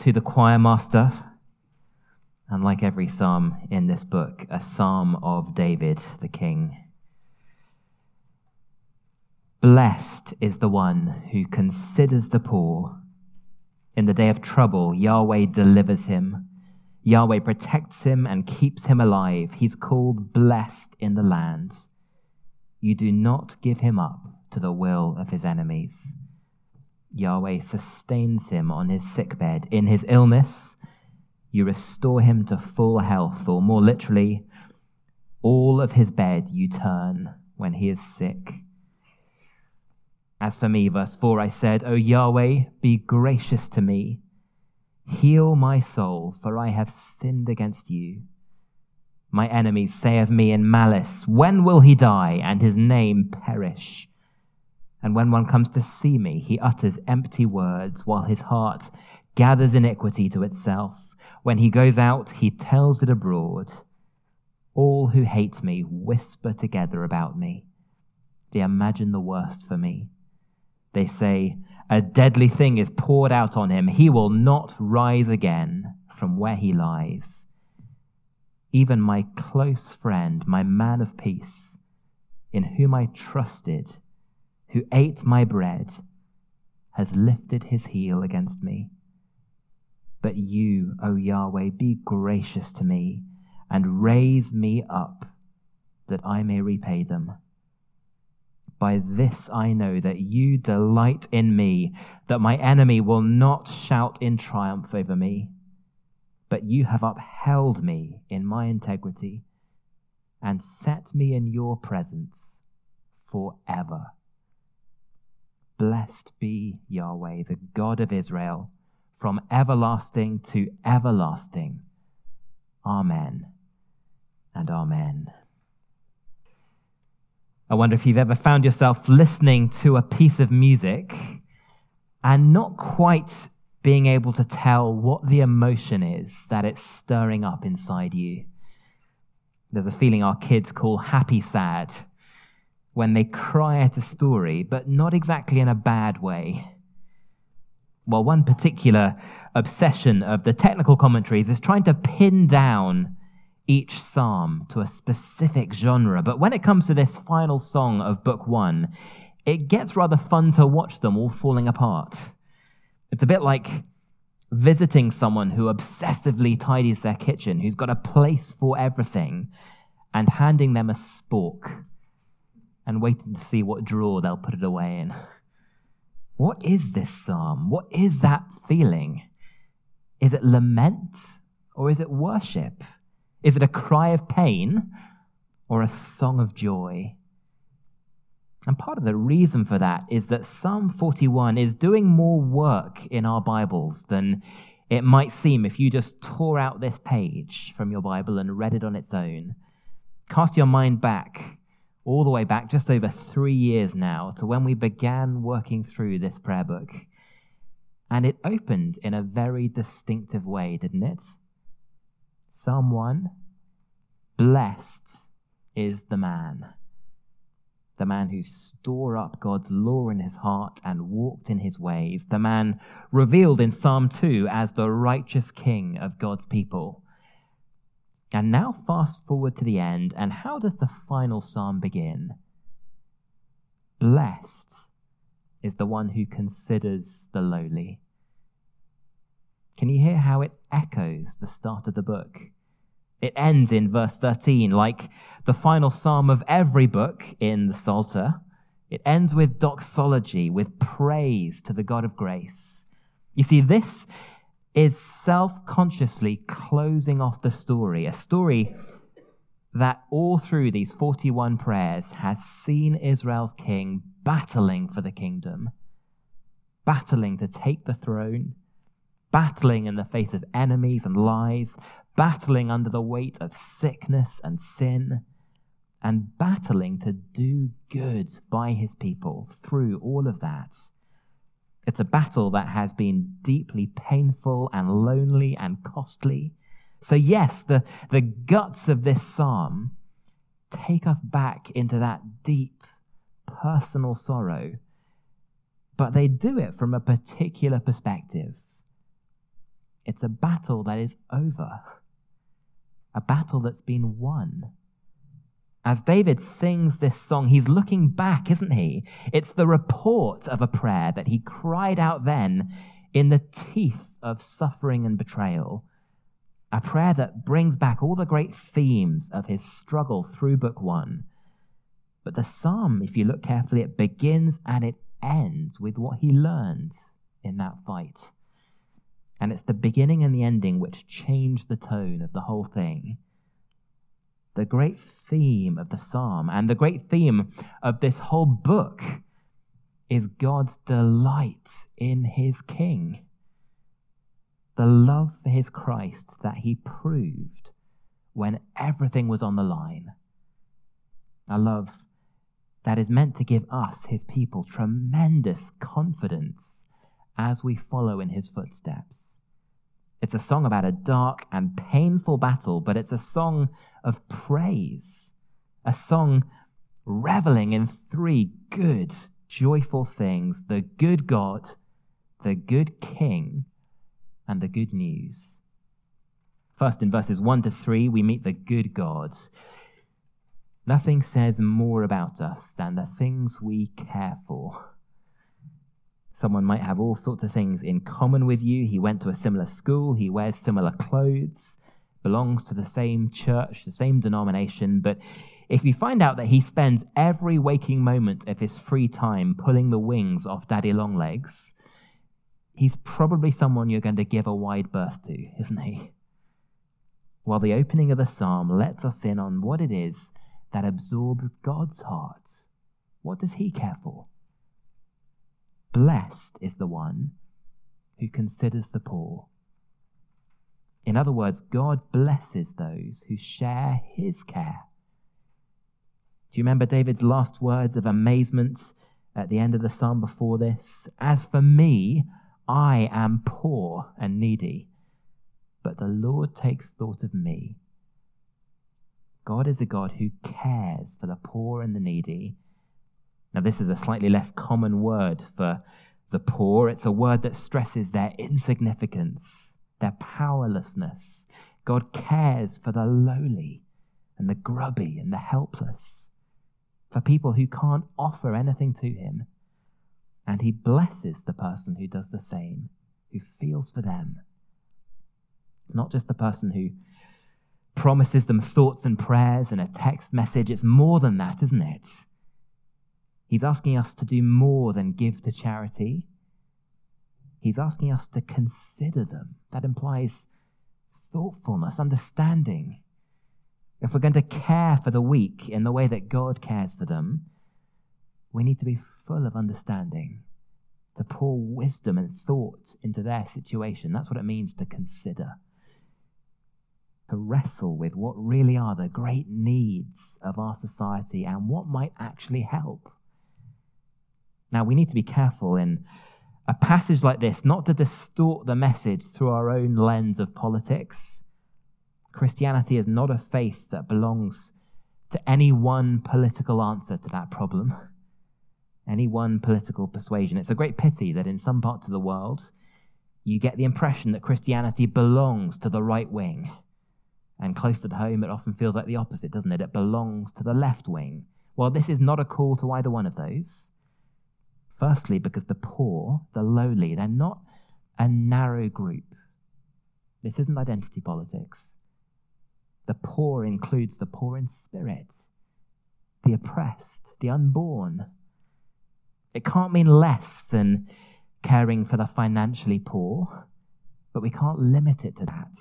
to the choir master, and like every psalm in this book, a psalm of David the king. Blessed is the one who considers the poor. In the day of trouble, Yahweh delivers him. Yahweh protects him and keeps him alive. He's called blessed in the land. You do not give him up to the will of his enemies. Yahweh sustains him on his sickbed. In his illness, you restore him to full health, or more literally, all of his bed you turn when he is sick. As for me, verse 4, I said, O Yahweh, be gracious to me. Heal my soul, for I have sinned against you. My enemies say of me in malice, When will he die and his name perish? And when one comes to see me, he utters empty words, while his heart gathers iniquity to itself. When he goes out, he tells it abroad. All who hate me whisper together about me. They imagine the worst for me. They say, A deadly thing is poured out on him. He will not rise again from where he lies. Even my close friend, my man of peace, in whom I trusted, who ate my bread, has lifted his heel against me. But you, O Yahweh, be gracious to me and raise me up that I may repay them. By this I know that you delight in me, that my enemy will not shout in triumph over me. But you have upheld me in my integrity and set me in your presence forever. Blessed be Yahweh, the God of Israel, from everlasting to everlasting. Amen and Amen. I wonder if you've ever found yourself listening to a piece of music and not quite being able to tell what the emotion is that it's stirring up inside you. There's a feeling our kids call happy sad when they cry at a story, but not exactly in a bad way. Well, one particular obsession of the technical commentaries is trying to pin down each psalm to a specific genre. But when it comes to this final song of book one, it gets rather fun to watch them all falling apart. It's a bit like visiting someone who obsessively tidies their kitchen, who's got a place for everything, and handing them a spork and waiting to see what drawer they'll put it away in. What is this psalm? What is that feeling? Is it lament or is it worship? Is it a cry of pain or a song of joy? And part of the reason for that is that Psalm 41 is doing more work in our Bibles than it might seem if you just tore out this page from your Bible and read it on its own. Cast your mind back, all the way back, just over three years now, to when we began working through this prayer book. And it opened in a very distinctive way, didn't it? 1 Blessed is the man, the man who store up God's law in his heart and walked in his ways, the man revealed in Psalm 2 as the righteous king of God's people. And now, fast forward to the end, and how does the final psalm begin? Blessed is the one who considers the lowly. Can you hear how it echoes the start of the book? It ends in verse 13, like the final psalm of every book in the Psalter. It ends with doxology, with praise to the God of grace. You see, this is self consciously closing off the story, a story that all through these 41 prayers has seen Israel's king battling for the kingdom, battling to take the throne, battling in the face of enemies and lies, battling under the weight of sickness and sin, and battling to do good by his people through all of that. It's a battle that has been deeply painful and lonely and costly. So, yes, the, the guts of this psalm take us back into that deep personal sorrow, but they do it from a particular perspective It's a battle that is over, a battle that's been won. As David sings this song, he's looking back, isn't he? It's the report of a prayer that he cried out then in the teeth of suffering and betrayal. A prayer that brings back all the great themes of his struggle through book one. But the psalm, if you look carefully, it begins and it ends with what he learned in that fight. And it's the beginning and the ending which change the tone of the whole thing the great theme of the psalm and the great theme of this whole book is God's delight in his king. The love for his Christ that he proved when everything was on the line. A love that is meant to give us, his people, tremendous confidence as we follow in his footsteps. It's a song about a dark and painful battle, but it's a song of praise, a song reveling in three good, joyful things the good God, the good King, and the good news. First, in verses 1 to 3, we meet the good God. Nothing says more about us than the things we care for. Someone might have all sorts of things in common with you. He went to a similar school, he wears similar clothes, belongs to the same church, the same denomination. But if you find out that he spends every waking moment of his free time pulling the wings off Daddy Longlegs, he's probably someone you're going to give a wide berth to, isn't he? While the opening of the psalm lets us in on what it is that absorbs God's heart. What does he care for? Blessed is the one who considers the poor. In other words, God blesses those who share his care. Do you remember David's last words of amazement at the end of the psalm before this? As for me, I am poor and needy, but the Lord takes thought of me. God is a God who cares for the poor and the needy now, this is a slightly less common word for the poor. It's a word that stresses their insignificance, their powerlessness. God cares for the lowly and the grubby and the helpless, for people who can't offer anything to Him. And He blesses the person who does the same, who feels for them. Not just the person who promises them thoughts and prayers and a text message. It's more than that, isn't it? He's asking us to do more than give to charity. He's asking us to consider them. That implies thoughtfulness, understanding. If we're going to care for the weak in the way that God cares for them, we need to be full of understanding, to pour wisdom and thought into their situation. That's what it means to consider, to wrestle with what really are the great needs of our society and what might actually help. Now, we need to be careful in a passage like this not to distort the message through our own lens of politics. Christianity is not a faith that belongs to any one political answer to that problem, any one political persuasion. It's a great pity that in some parts of the world, you get the impression that Christianity belongs to the right wing. And close to home, it often feels like the opposite, doesn't it? It belongs to the left wing. Well, this is not a call to either one of those. Firstly, because the poor, the lowly, they're not a narrow group. This isn't identity politics. The poor includes the poor in spirit, the oppressed, the unborn. It can't mean less than caring for the financially poor, but we can't limit it to that.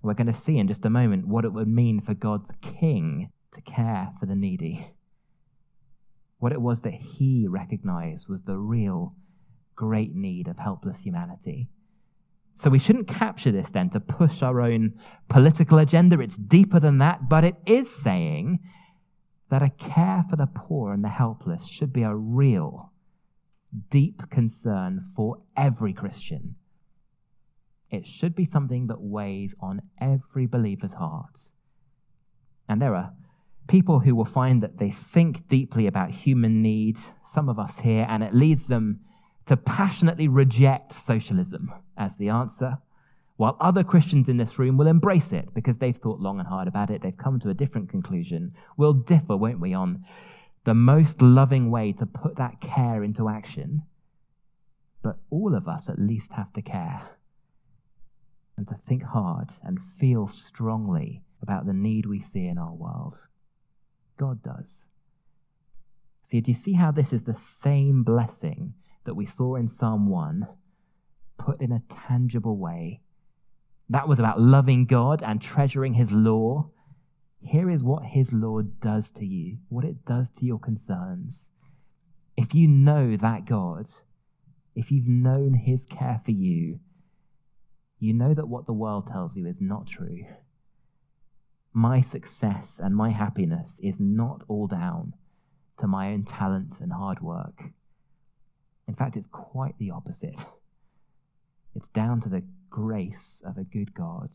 We're going to see in just a moment what it would mean for God's king to care for the needy what it was that he recognized was the real great need of helpless humanity. So we shouldn't capture this then to push our own political agenda. It's deeper than that, but it is saying that a care for the poor and the helpless should be a real, deep concern for every Christian. It should be something that weighs on every believer's heart. And there are people who will find that they think deeply about human need, some of us here, and it leads them to passionately reject socialism as the answer, while other Christians in this room will embrace it because they've thought long and hard about it. They've come to a different conclusion. We'll differ, won't we, on the most loving way to put that care into action. But all of us at least have to care and to think hard and feel strongly about the need we see in our world. God does. See, do you see how this is the same blessing that we saw in Psalm 1, put in a tangible way? That was about loving God and treasuring his law. Here is what his law does to you, what it does to your concerns. If you know that God, if you've known his care for you, you know that what the world tells you is not true. My success and my happiness is not all down to my own talent and hard work. In fact, it's quite the opposite. It's down to the grace of a good God,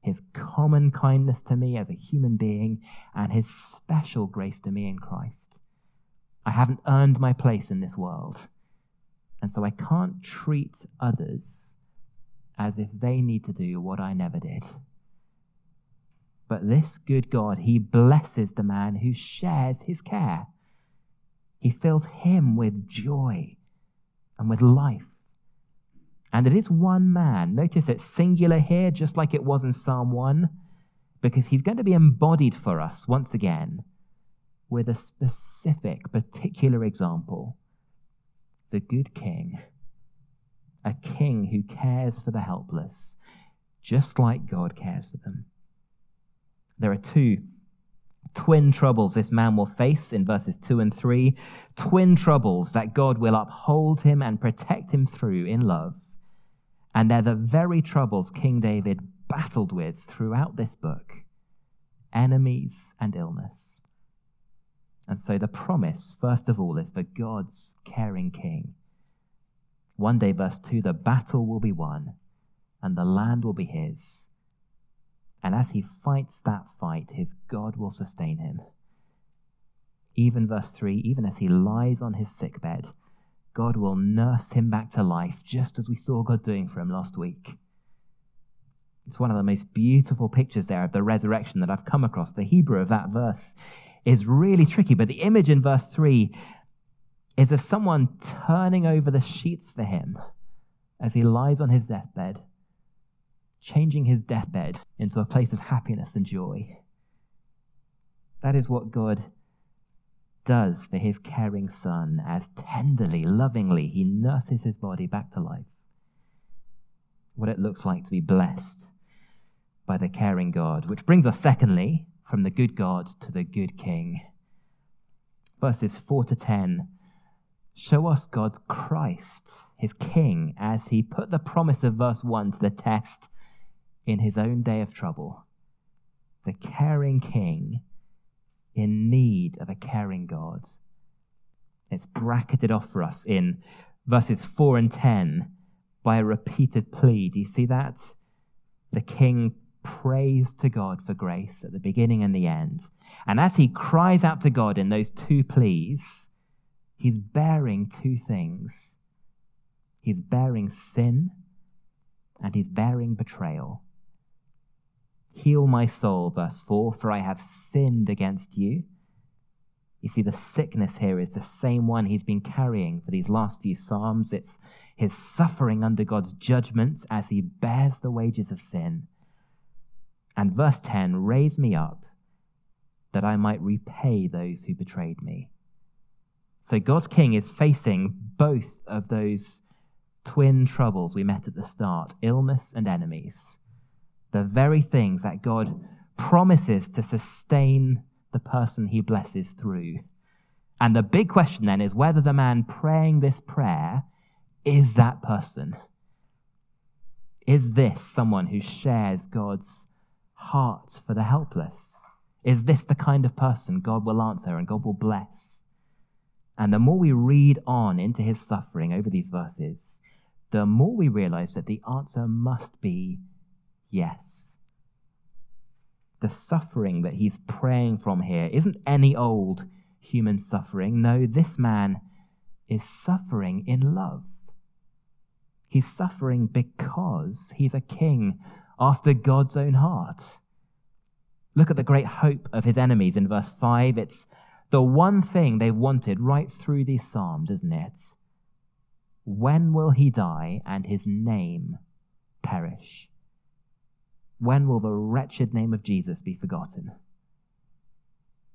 his common kindness to me as a human being, and his special grace to me in Christ. I haven't earned my place in this world, and so I can't treat others as if they need to do what I never did. But this good God, he blesses the man who shares his care. He fills him with joy and with life. And it is one man. Notice it's singular here, just like it was in Psalm 1, because he's going to be embodied for us once again with a specific, particular example the good king a king who cares for the helpless, just like God cares for them. There are two twin troubles this man will face in verses 2 and 3. Twin troubles that God will uphold him and protect him through in love. And they're the very troubles King David battled with throughout this book enemies and illness. And so the promise, first of all, is for God's caring king one day, verse 2 the battle will be won and the land will be his. And as he fights that fight, his God will sustain him. Even verse 3 even as he lies on his sick bed, God will nurse him back to life, just as we saw God doing for him last week. It's one of the most beautiful pictures there of the resurrection that I've come across. The Hebrew of that verse is really tricky, but the image in verse 3 is of someone turning over the sheets for him as he lies on his deathbed, changing his deathbed into a place of happiness and joy. That is what God does for his caring son as tenderly, lovingly he nurses his body back to life. What it looks like to be blessed by the caring God, which brings us, secondly, from the good God to the good King. Verses 4 to 10 show us God's Christ, his King, as he put the promise of verse 1 to the test in his own day of trouble. The caring King in need of a caring God. It's bracketed off for us in verses 4 and 10 by a repeated plea. Do you see that? The King prays to God for grace at the beginning and the end. And as he cries out to God in those two pleas, he's bearing two things he's bearing sin and he's bearing betrayal. Heal my soul, verse 4, for I have sinned against you. You see, the sickness here is the same one he's been carrying for these last few Psalms. It's his suffering under God's judgments as he bears the wages of sin. And verse 10 raise me up that I might repay those who betrayed me. So God's king is facing both of those twin troubles we met at the start illness and enemies. The very things that God promises to sustain the person he blesses through. And the big question then is whether the man praying this prayer is that person. Is this someone who shares God's heart for the helpless? Is this the kind of person God will answer and God will bless? And the more we read on into his suffering over these verses, the more we realize that the answer must be yes. The suffering that he's praying from here isn't any old human suffering. No, this man is suffering in love. He's suffering because he's a king after God's own heart. Look at the great hope of his enemies in verse 5. It's the one thing they've wanted right through these Psalms, isn't it? When will he die and his name perish? When will the wretched name of Jesus be forgotten?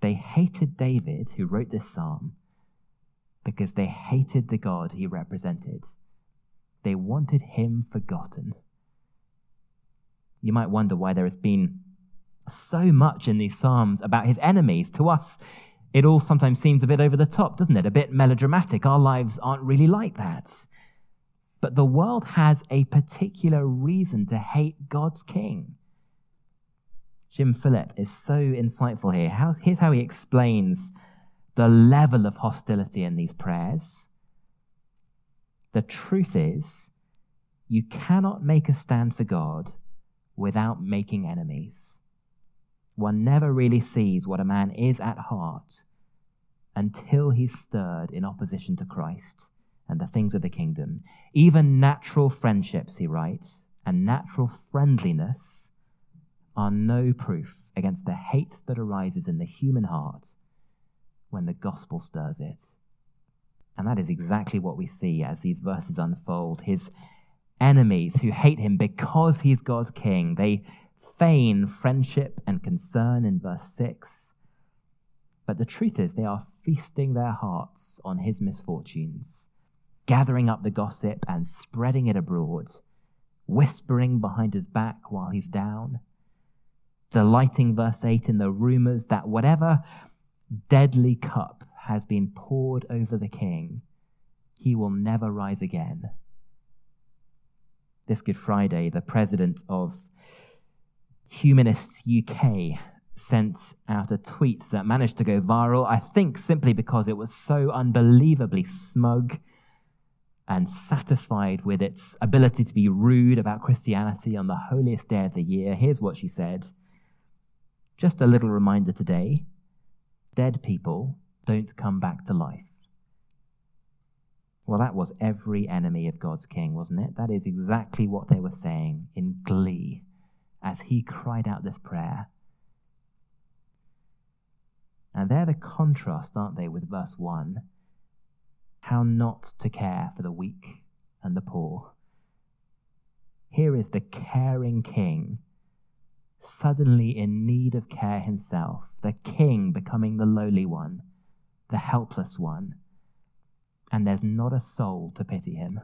They hated David, who wrote this psalm, because they hated the God he represented. They wanted him forgotten. You might wonder why there has been so much in these psalms about his enemies. To us, it all sometimes seems a bit over the top, doesn't it? A bit melodramatic. Our lives aren't really like that. But the world has a particular reason to hate God's king. Jim Philip is so insightful here. here's how he explains the level of hostility in these prayers. The truth is, you cannot make a stand for God without making enemies. One never really sees what a man is at heart until he's stirred in opposition to Christ and the things of the kingdom. Even natural friendships, he writes, and natural friendliness are no proof against the hate that arises in the human heart when the gospel stirs it. And that is exactly what we see as these verses unfold. His enemies who hate him because he's God's king, they feign friendship and concern in verse 6. But the truth is, they are feasting their hearts on his misfortunes, gathering up the gossip and spreading it abroad, whispering behind his back while he's down, delighting, verse 8, in the rumors that whatever deadly cup has been poured over the king, he will never rise again. This Good Friday, the president of Humanists UK sent out a tweet that managed to go viral, I think simply because it was so unbelievably smug and satisfied with its ability to be rude about Christianity on the holiest day of the year. Here's what she said Just a little reminder today dead people don't come back to life. Well, that was every enemy of God's king, wasn't it? That is exactly what they were saying in glee as he cried out this prayer. And they're the contrast, aren't they, with verse 1? How not to care for the weak and the poor. Here is the caring king suddenly in need of care himself, the king becoming the lowly one, the helpless one, and there's not a soul to pity him.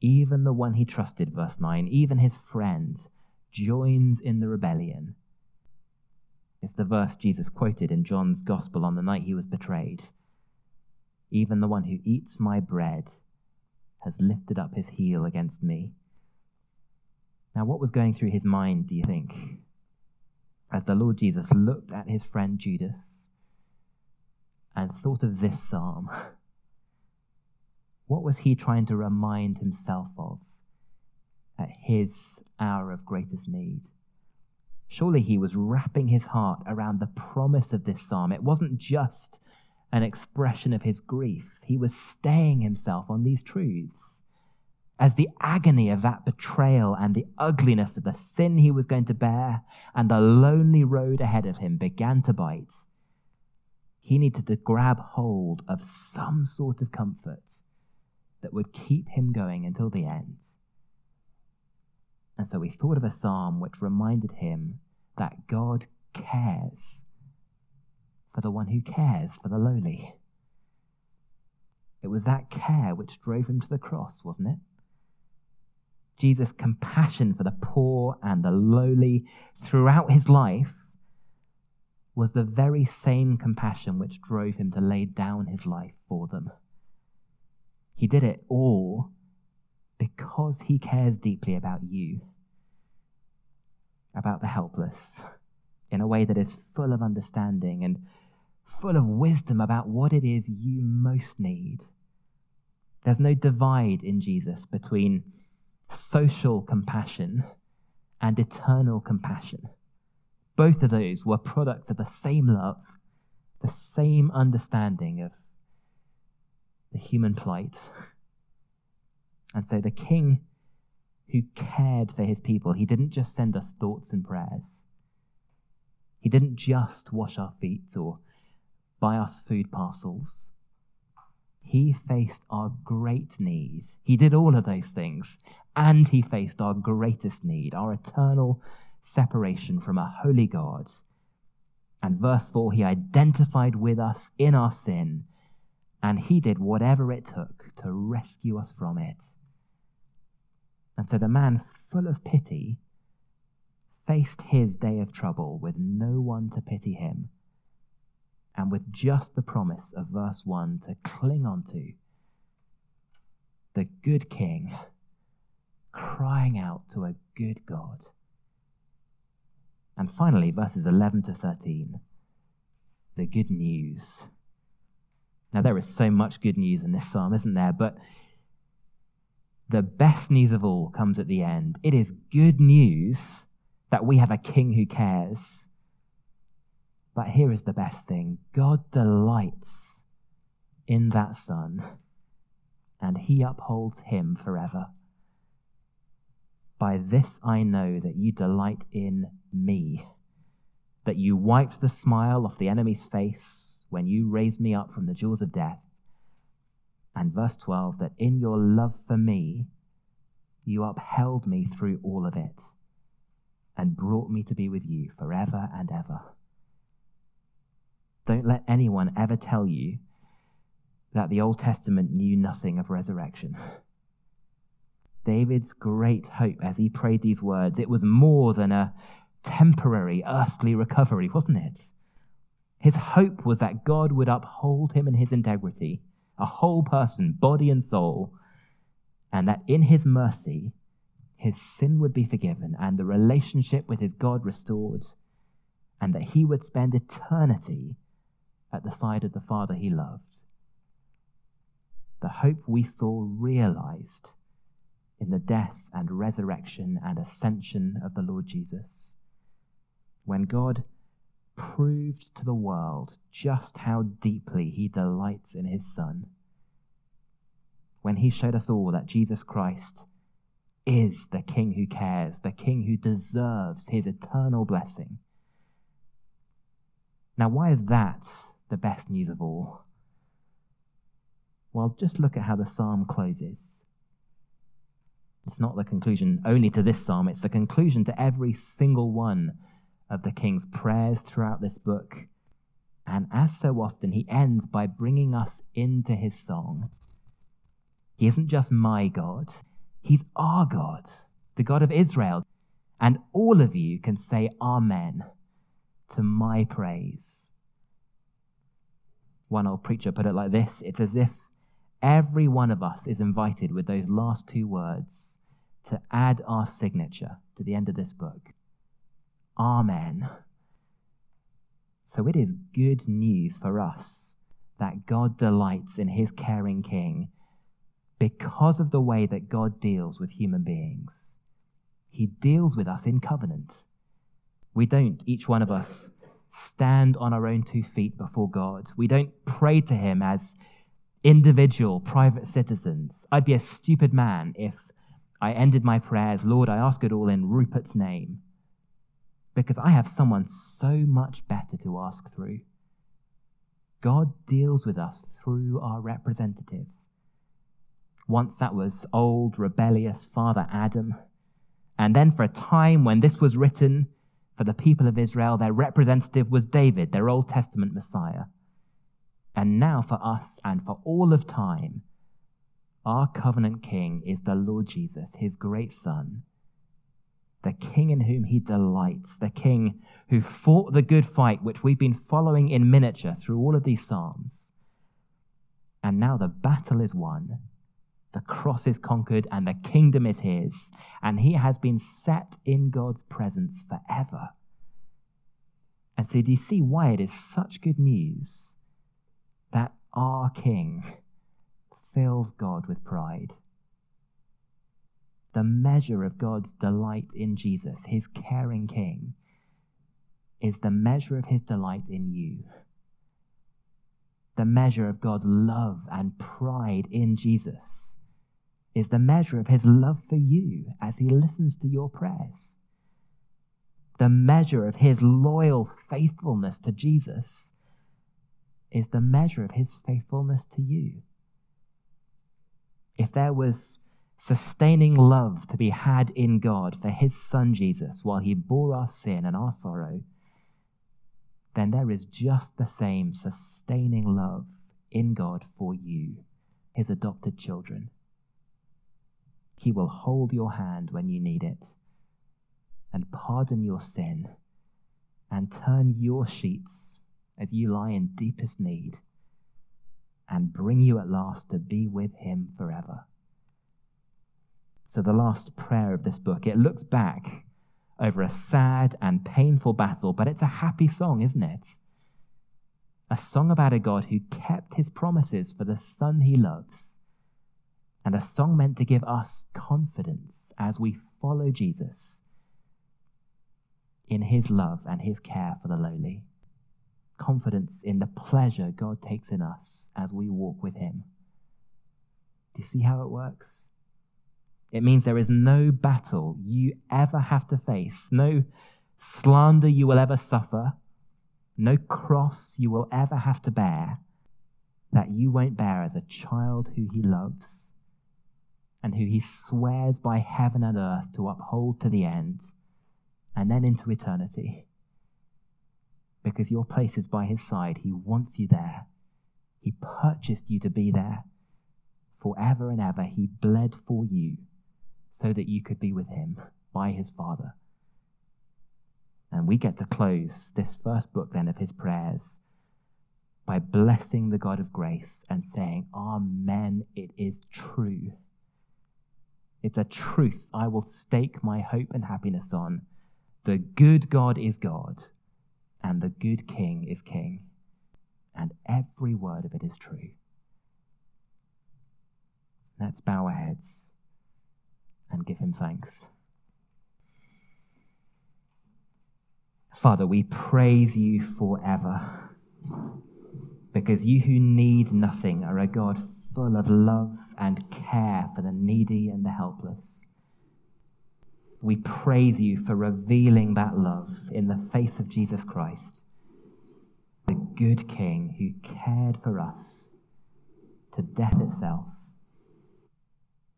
Even the one he trusted, verse 9, even his friend, joins in the rebellion. It's the verse Jesus quoted in John's Gospel on the night he was betrayed. Even the one who eats my bread has lifted up his heel against me. Now, what was going through his mind, do you think, as the Lord Jesus looked at his friend Judas and thought of this psalm? What was he trying to remind himself of at his hour of greatest need? Surely he was wrapping his heart around the promise of this psalm. It wasn't just an expression of his grief, he was staying himself on these truths as the agony of that betrayal and the ugliness of the sin he was going to bear and the lonely road ahead of him began to bite, he needed to grab hold of some sort of comfort that would keep him going until the end. And so he thought of a psalm which reminded him that God cares for the one who cares for the lowly. It was that care which drove him to the cross, wasn't it? Jesus' compassion for the poor and the lowly throughout his life was the very same compassion which drove him to lay down his life for them. He did it all because he cares deeply about you, about the helpless, in a way that is full of understanding and full of wisdom about what it is you most need. There's no divide in Jesus between social compassion and eternal compassion. Both of those were products of the same love, the same understanding of the human plight. And so the king who cared for his people, he didn't just send us thoughts and prayers. He didn't just wash our feet or buy us food parcels. He faced our great needs. He did all of those things. And he faced our greatest need, our eternal separation from a holy God. And verse 4, he identified with us in our sin, and he did whatever it took to rescue us from it. And so the man, full of pity, faced his day of trouble with no one to pity him, and with just the promise of verse 1 to cling onto. The good king crying out to a good God. And finally, verses 11 to 13, the good news. Now, there is so much good news in this psalm, isn't there? But the best news of all comes at the end. It is good news that we have a king who cares. But here is the best thing God delights in that son, and he upholds him forever. By this I know that you delight in me, that you wiped the smile off the enemy's face when you raised me up from the jaws of death. And verse 12, that in your love for me, you upheld me through all of it and brought me to be with you forever and ever. Don't let anyone ever tell you that the Old Testament knew nothing of resurrection. David's great hope as he prayed these words, it was more than a temporary earthly recovery, wasn't it? His hope was that God would uphold him in his integrity, a whole person, body and soul, and that in his mercy, his sin would be forgiven and the relationship with his God restored, and that he would spend eternity at the side of the Father he loved. The hope we saw realized in the death and resurrection and ascension of the Lord Jesus. When God proved to the world just how deeply he delights in his Son. When he showed us all that Jesus Christ is the King who cares, the King who deserves his eternal blessing. Now, why is that the best news of all? Well, just look at how the psalm closes. It's not the conclusion only to this psalm, it's the conclusion to every single one of the king's prayers throughout this book. And as so often, he ends by bringing us into his song. He isn't just my God, he's our God, the God of Israel. And all of you can say Amen to my praise. One old preacher put it like this it's as if every one of us is invited with those last two words to add our signature to the end of this book. Amen. So it is good news for us that God delights in his caring king because of the way that God deals with human beings. He deals with us in covenant. We don't, each one of us, stand on our own two feet before God. We don't pray to him as individual, private citizens. I'd be a stupid man if I ended my prayers, Lord, I ask it all in Rupert's name, because I have someone so much better to ask through. God deals with us through our representative. Once that was old, rebellious Father Adam. And then for a time when this was written for the people of Israel, their representative was David, their Old Testament Messiah. And now for us and for all of time, our covenant king is the Lord Jesus, his great son, the king in whom he delights, the king who fought the good fight, which we've been following in miniature through all of these Psalms. And now the battle is won, the cross is conquered, and the kingdom is his, and he has been set in God's presence forever. And so, do you see why it is such good news that our king, fills God with pride. The measure of God's delight in Jesus, his caring king, is the measure of his delight in you. The measure of God's love and pride in Jesus is the measure of his love for you as he listens to your prayers. The measure of his loyal faithfulness to Jesus is the measure of his faithfulness to you. If there was sustaining love to be had in God for his son Jesus while he bore our sin and our sorrow, then there is just the same sustaining love in God for you, his adopted children. He will hold your hand when you need it and pardon your sin and turn your sheets as you lie in deepest need and bring you at last to be with him forever. So the last prayer of this book, it looks back over a sad and painful battle, but it's a happy song, isn't it? A song about a God who kept his promises for the son he loves. And a song meant to give us confidence as we follow Jesus in his love and his care for the lowly. Confidence in the pleasure God takes in us as we walk with him. Do you see how it works? It means there is no battle you ever have to face, no slander you will ever suffer, no cross you will ever have to bear that you won't bear as a child who he loves and who he swears by heaven and earth to uphold to the end and then into eternity. Because your place is by his side, he wants you there. He purchased you to be there forever and ever. He bled for you so that you could be with him by his Father. And we get to close this first book then of his prayers by blessing the God of grace and saying, Amen, it is true. It's a truth I will stake my hope and happiness on. The good God is God, and the good King is King, and every word of it is true. Let's bow our heads and give him thanks. Father, we praise you forever because you who need nothing are a God full of love and care for the needy and the helpless. We praise you for revealing that love in the face of Jesus Christ, the good King who cared for us to death itself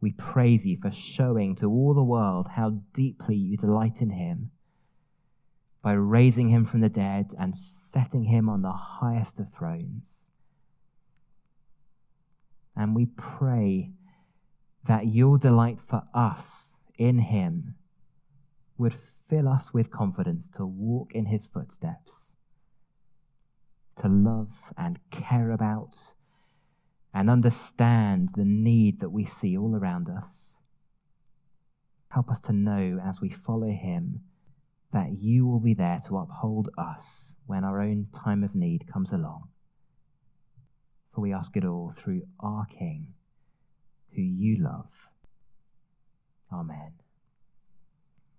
we praise you for showing to all the world how deeply you delight in him by raising him from the dead and setting him on the highest of thrones. And we pray that your delight for us in him would fill us with confidence to walk in his footsteps, to love and care about and understand the need that we see all around us. Help us to know as we follow him that you will be there to uphold us when our own time of need comes along. For we ask it all through our King, who you love. Amen.